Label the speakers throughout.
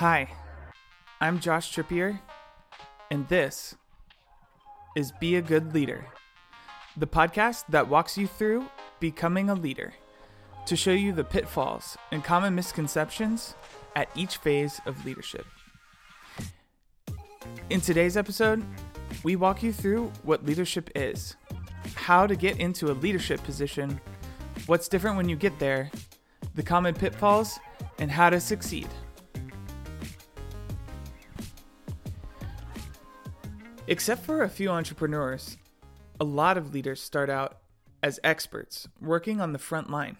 Speaker 1: Hi, I'm Josh Trippier, and this is Be a Good Leader, the podcast that walks you through becoming a leader to show you the pitfalls and common misconceptions at each phase of leadership. In today's episode, we walk you through what leadership is, how to get into a leadership position, what's different when you get there, the common pitfalls, and how to succeed. Except for a few entrepreneurs, a lot of leaders start out as experts working on the front line.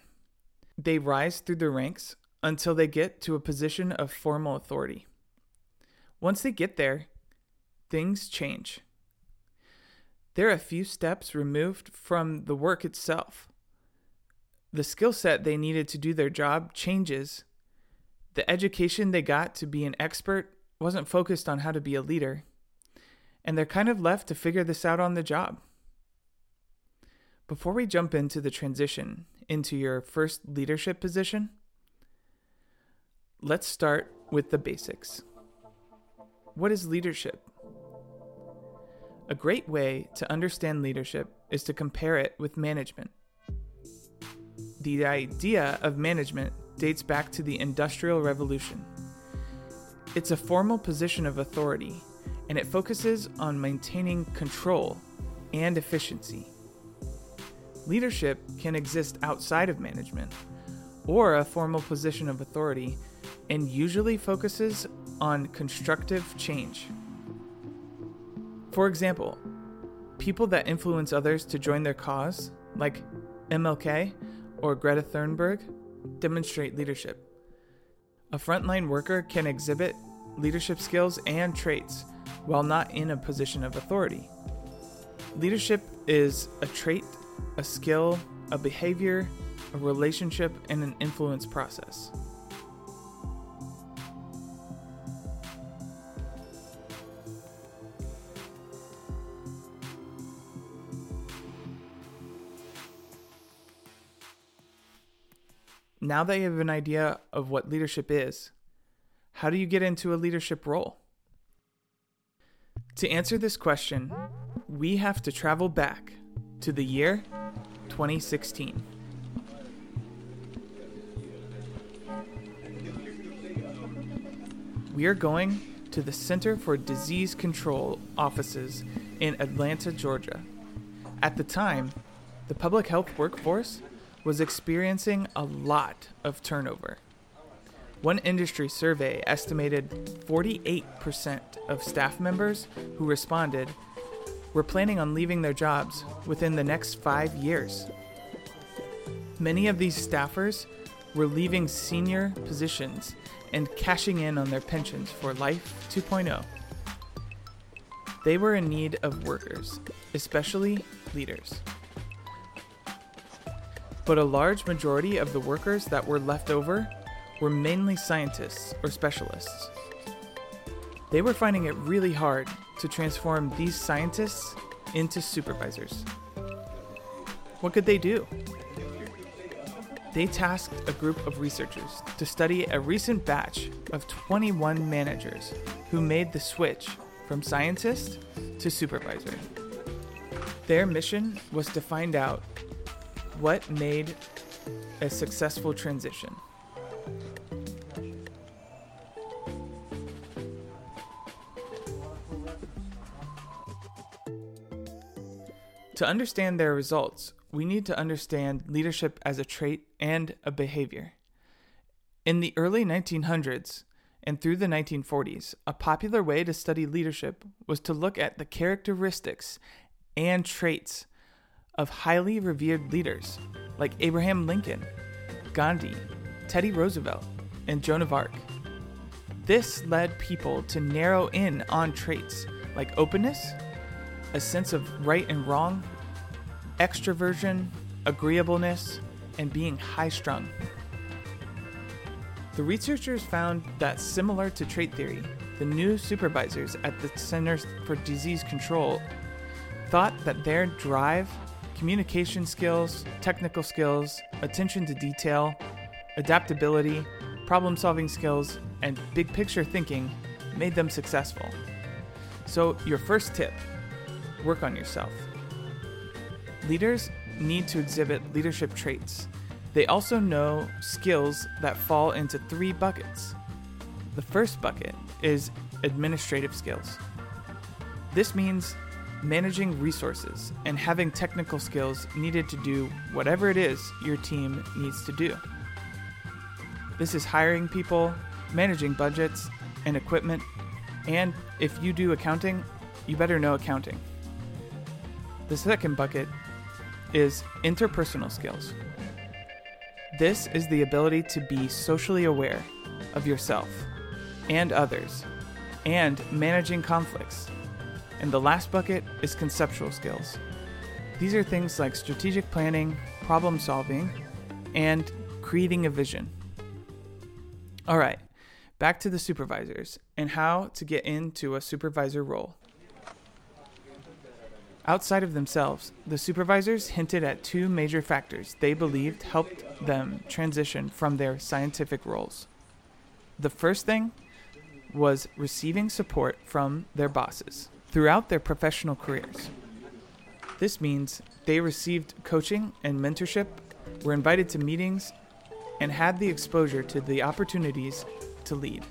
Speaker 1: They rise through the ranks until they get to a position of formal authority. Once they get there, things change. They're a few steps removed from the work itself. The skill set they needed to do their job changes. The education they got to be an expert wasn't focused on how to be a leader, and they're kind of left to figure this out on the job. Before we jump into the transition into your first leadership position, let's start with the basics. What is leadership? A great way to understand leadership is to compare it with management. The idea of management dates back to the Industrial Revolution. It's a formal position of authority, and it focuses on maintaining control and efficiency. Leadership can exist outside of management or a formal position of authority and usually focuses on constructive change. For example, people that influence others to join their cause, like MLK or Greta Thunberg, demonstrate leadership. A frontline worker can exhibit leadership skills and traits while not in a position of authority. Leadership is a trait, a skill, a behavior, a relationship, and an influence process. Now that you have an idea of what leadership is, how do you get into a leadership role? To answer this question, we have to travel back to the year 2016. We are going to the Center for Disease Control offices in Atlanta, Georgia. At the time, the public health workforce was experiencing a lot of turnover. One industry survey estimated 48% of staff members who responded were planning on leaving their jobs within the next five years. Many of these staffers were leaving senior positions and cashing in on their pensions for Life 2.0. They were in need of workers, especially leaders but a large majority of the workers that were left over were mainly scientists or specialists. They were finding it really hard to transform these scientists into supervisors. What could they do? They tasked a group of researchers to study a recent batch of 21 managers who made the switch from scientist to supervisor. Their mission was to find out what made a successful transition? To understand their results, we need to understand leadership as a trait and a behavior. In the early 1900s and through the 1940s, a popular way to study leadership was to look at the characteristics and traits of highly revered leaders like Abraham Lincoln, Gandhi, Teddy Roosevelt, and Joan of Arc. This led people to narrow in on traits like openness, a sense of right and wrong, extroversion, agreeableness, and being high strung. The researchers found that, similar to trait theory, the new supervisors at the Centers for Disease Control thought that their drive communication skills, technical skills, attention to detail, adaptability, problem solving skills, and big picture thinking made them successful. So, your first tip work on yourself. Leaders need to exhibit leadership traits. They also know skills that fall into three buckets. The first bucket is administrative skills. This means managing resources and having technical skills needed to do whatever it is your team needs to do. This is hiring people, managing budgets and equipment, and if you do accounting, you better know accounting. The second bucket is interpersonal skills. This is the ability to be socially aware of yourself and others and managing conflicts. And the last bucket is conceptual skills. These are things like strategic planning, problem solving, and creating a vision. All right, back to the supervisors and how to get into a supervisor role. Outside of themselves, the supervisors hinted at two major factors they believed helped them transition from their scientific roles. The first thing was receiving support from their bosses throughout their professional careers. This means they received coaching and mentorship, were invited to meetings, and had the exposure to the opportunities to lead.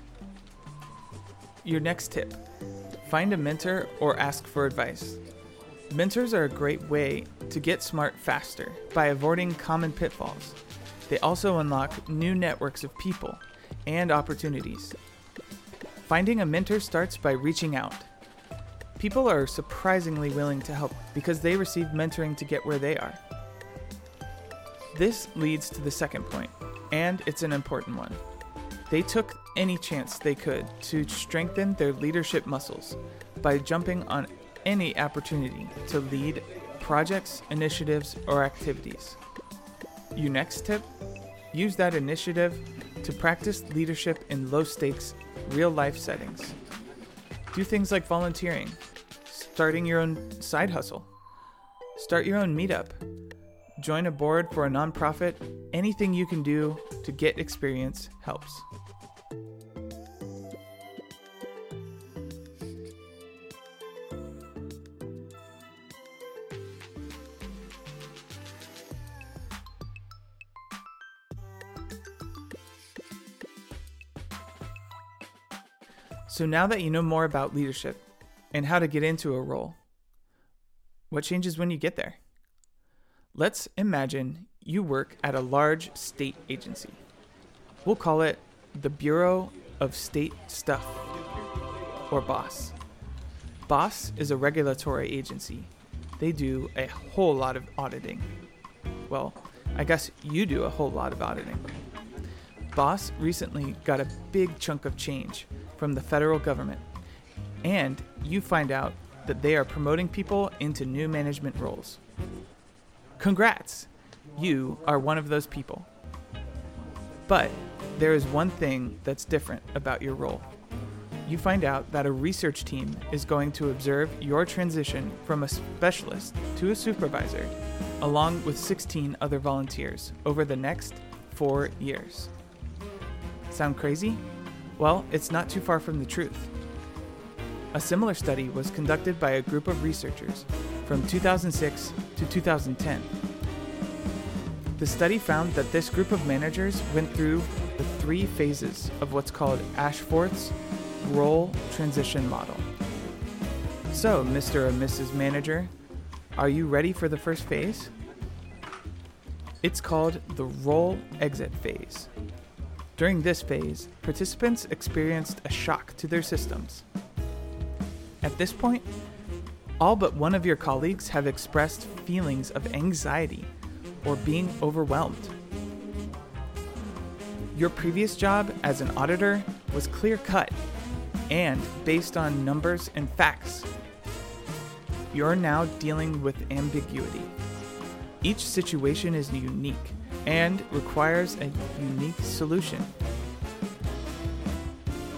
Speaker 1: Your next tip find a mentor or ask for advice. Mentors are a great way to get smart faster by avoiding common pitfalls. They also unlock new networks of people and opportunities. Finding a mentor starts by reaching out. People are surprisingly willing to help because they receive mentoring to get where they are. This leads to the second point, and it's an important one. They took any chance they could to strengthen their leadership muscles by jumping on any opportunity to lead projects, initiatives, or activities. Your next tip use that initiative to practice leadership in low stakes, real life settings. Do things like volunteering, starting your own side hustle, start your own meetup, join a board for a nonprofit. Anything you can do to get experience helps. So now that you know more about leadership and how to get into a role, what changes when you get there? Let's imagine you work at a large state agency. We'll call it the Bureau of State Stuff, or BOSS. BOSS is a regulatory agency. They do a whole lot of auditing. Well, I guess you do a whole lot of auditing. BOSS recently got a big chunk of change from the federal government, and you find out that they are promoting people into new management roles. Congrats! You are one of those people. But there is one thing that's different about your role. You find out that a research team is going to observe your transition from a specialist to a supervisor, along with 16 other volunteers, over the next four years. Sound crazy? Well, it's not too far from the truth. A similar study was conducted by a group of researchers from 2006 to 2010. The study found that this group of managers went through the three phases of what's called Ashforth's role transition model. So, Mr. or Mrs. Manager, are you ready for the first phase? It's called the role exit phase. During this phase, participants experienced a shock to their systems. At this point, all but one of your colleagues have expressed feelings of anxiety or being overwhelmed. Your previous job as an auditor was clear cut and based on numbers and facts. You're now dealing with ambiguity. Each situation is unique and requires a unique solution.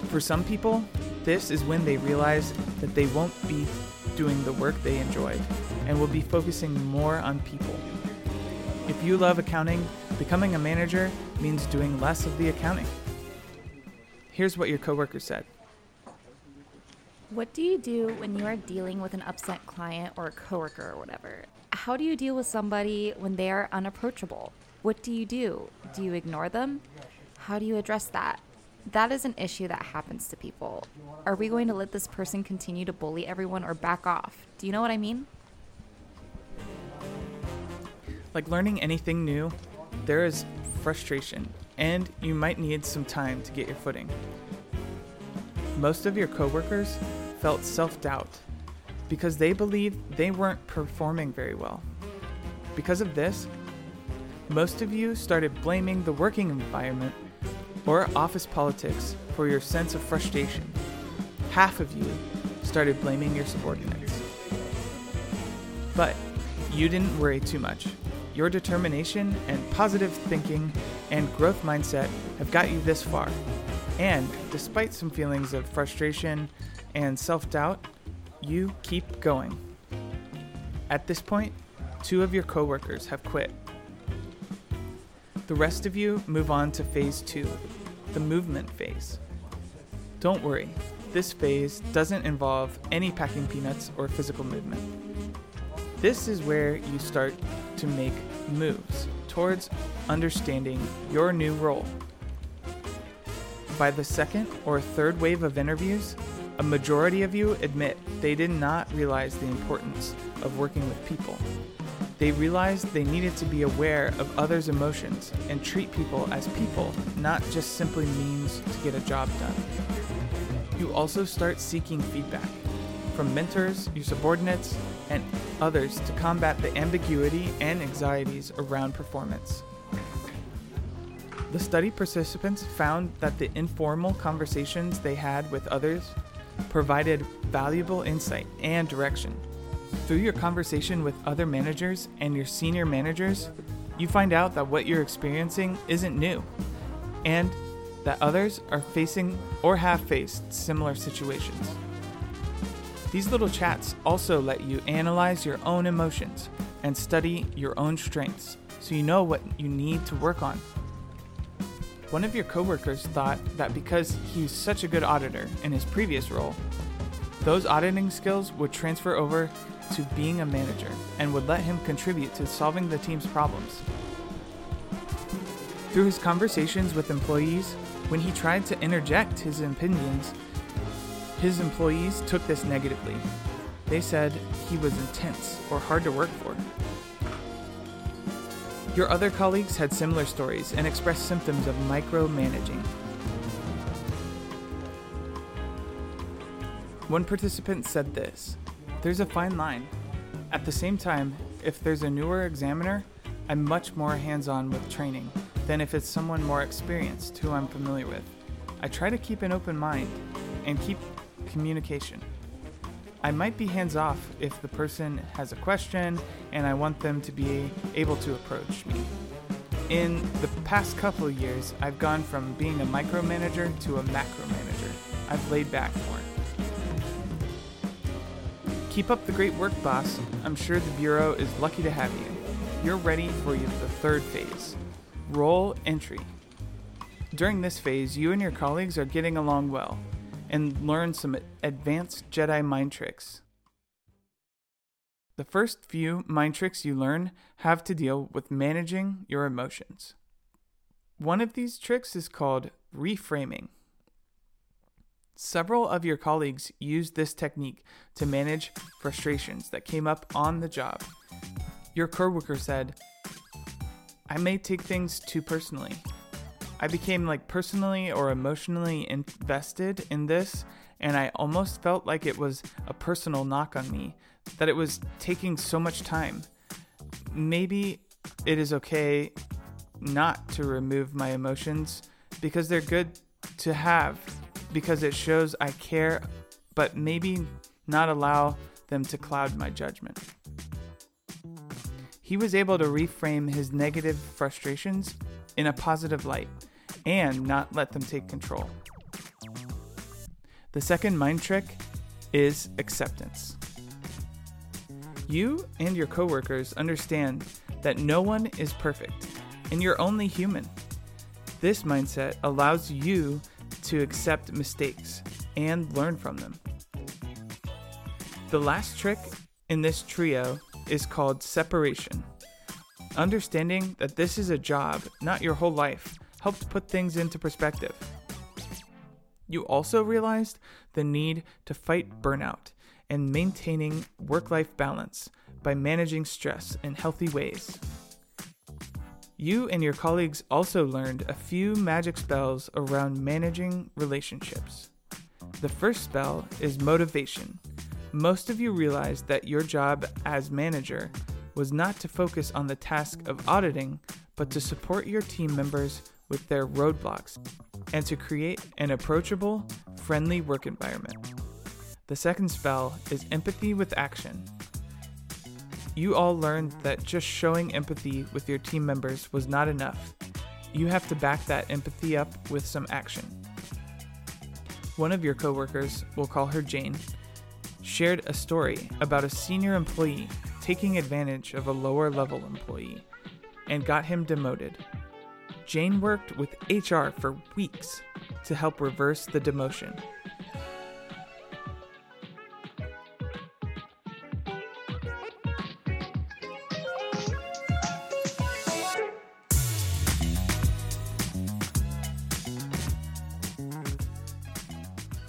Speaker 1: For some people, this is when they realize that they won't be doing the work they enjoy and will be focusing more on people. If you love accounting, becoming a manager means doing less of the accounting. Here's what your coworker said.
Speaker 2: What do you do when you are dealing with an upset client or a coworker or whatever? How do you deal with somebody when they are unapproachable? What do you do? Do you ignore them? How do you address that? That is an issue that happens to people. Are we going to let this person continue to bully everyone or back off? Do you know what I mean?
Speaker 1: Like learning anything new, there is frustration, and you might need some time to get your footing. Most of your coworkers felt self doubt because they believed they weren't performing very well. Because of this, most of you started blaming the working environment or office politics for your sense of frustration. Half of you started blaming your subordinates. But you didn't worry too much. Your determination and positive thinking and growth mindset have got you this far. And despite some feelings of frustration and self doubt, you keep going. At this point, two of your coworkers have quit. The rest of you move on to phase two, the movement phase. Don't worry, this phase doesn't involve any packing peanuts or physical movement. This is where you start to make moves towards understanding your new role. By the second or third wave of interviews, a majority of you admit they did not realize the importance of working with people. They realized they needed to be aware of others' emotions and treat people as people, not just simply means to get a job done. You also start seeking feedback from mentors, your subordinates, and others to combat the ambiguity and anxieties around performance. The study participants found that the informal conversations they had with others provided valuable insight and direction. Through your conversation with other managers and your senior managers, you find out that what you're experiencing isn't new and that others are facing or have faced similar situations. These little chats also let you analyze your own emotions and study your own strengths so you know what you need to work on. One of your coworkers thought that because he's such a good auditor in his previous role, those auditing skills would transfer over to being a manager and would let him contribute to solving the team's problems. Through his conversations with employees, when he tried to interject his opinions, his employees took this negatively. They said he was intense or hard to work for. Your other colleagues had similar stories and expressed symptoms of micromanaging. One participant said this There's a fine line. At the same time, if there's a newer examiner, I'm much more hands on with training than if it's someone more experienced who I'm familiar with. I try to keep an open mind and keep communication. I might be hands off if the person has a question and I want them to be able to approach me. In the past couple years, I've gone from being a micromanager to a macro manager. I've laid back more. Keep up the great work, boss. I'm sure the Bureau is lucky to have you. You're ready for the third phase role entry. During this phase, you and your colleagues are getting along well and learn some advanced Jedi mind tricks. The first few mind tricks you learn have to deal with managing your emotions. One of these tricks is called reframing. Several of your colleagues used this technique to manage frustrations that came up on the job. Your coworker said, I may take things too personally. I became like personally or emotionally invested in this, and I almost felt like it was a personal knock on me, that it was taking so much time. Maybe it is okay not to remove my emotions because they're good to have, because it shows I care, but maybe not allow them to cloud my judgment. He was able to reframe his negative frustrations in a positive light and not let them take control. The second mind trick is acceptance. You and your coworkers understand that no one is perfect and you're only human. This mindset allows you to accept mistakes and learn from them. The last trick in this trio is called separation. Understanding that this is a job, not your whole life, helped put things into perspective. You also realized the need to fight burnout and maintaining work life balance by managing stress in healthy ways. You and your colleagues also learned a few magic spells around managing relationships. The first spell is motivation. Most of you realized that your job as manager was not to focus on the task of auditing, but to support your team members with their roadblocks and to create an approachable, friendly work environment. The second spell is empathy with action. You all learned that just showing empathy with your team members was not enough. You have to back that empathy up with some action. One of your coworkers, we'll call her Jane, shared a story about a senior employee taking advantage of a lower level employee and got him demoted. Jane worked with HR for weeks to help reverse the demotion.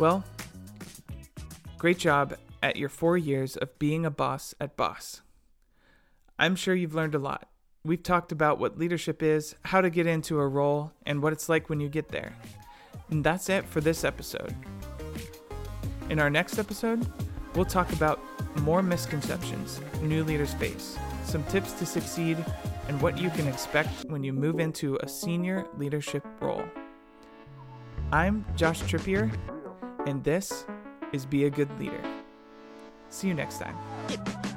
Speaker 1: Well, great job at your four years of being a boss at Boss. I'm sure you've learned a lot. We've talked about what leadership is, how to get into a role, and what it's like when you get there. And that's it for this episode. In our next episode, we'll talk about more misconceptions new leaders face, some tips to succeed, and what you can expect when you move into a senior leadership role. I'm Josh Trippier, and this is Be a Good Leader. See you next time.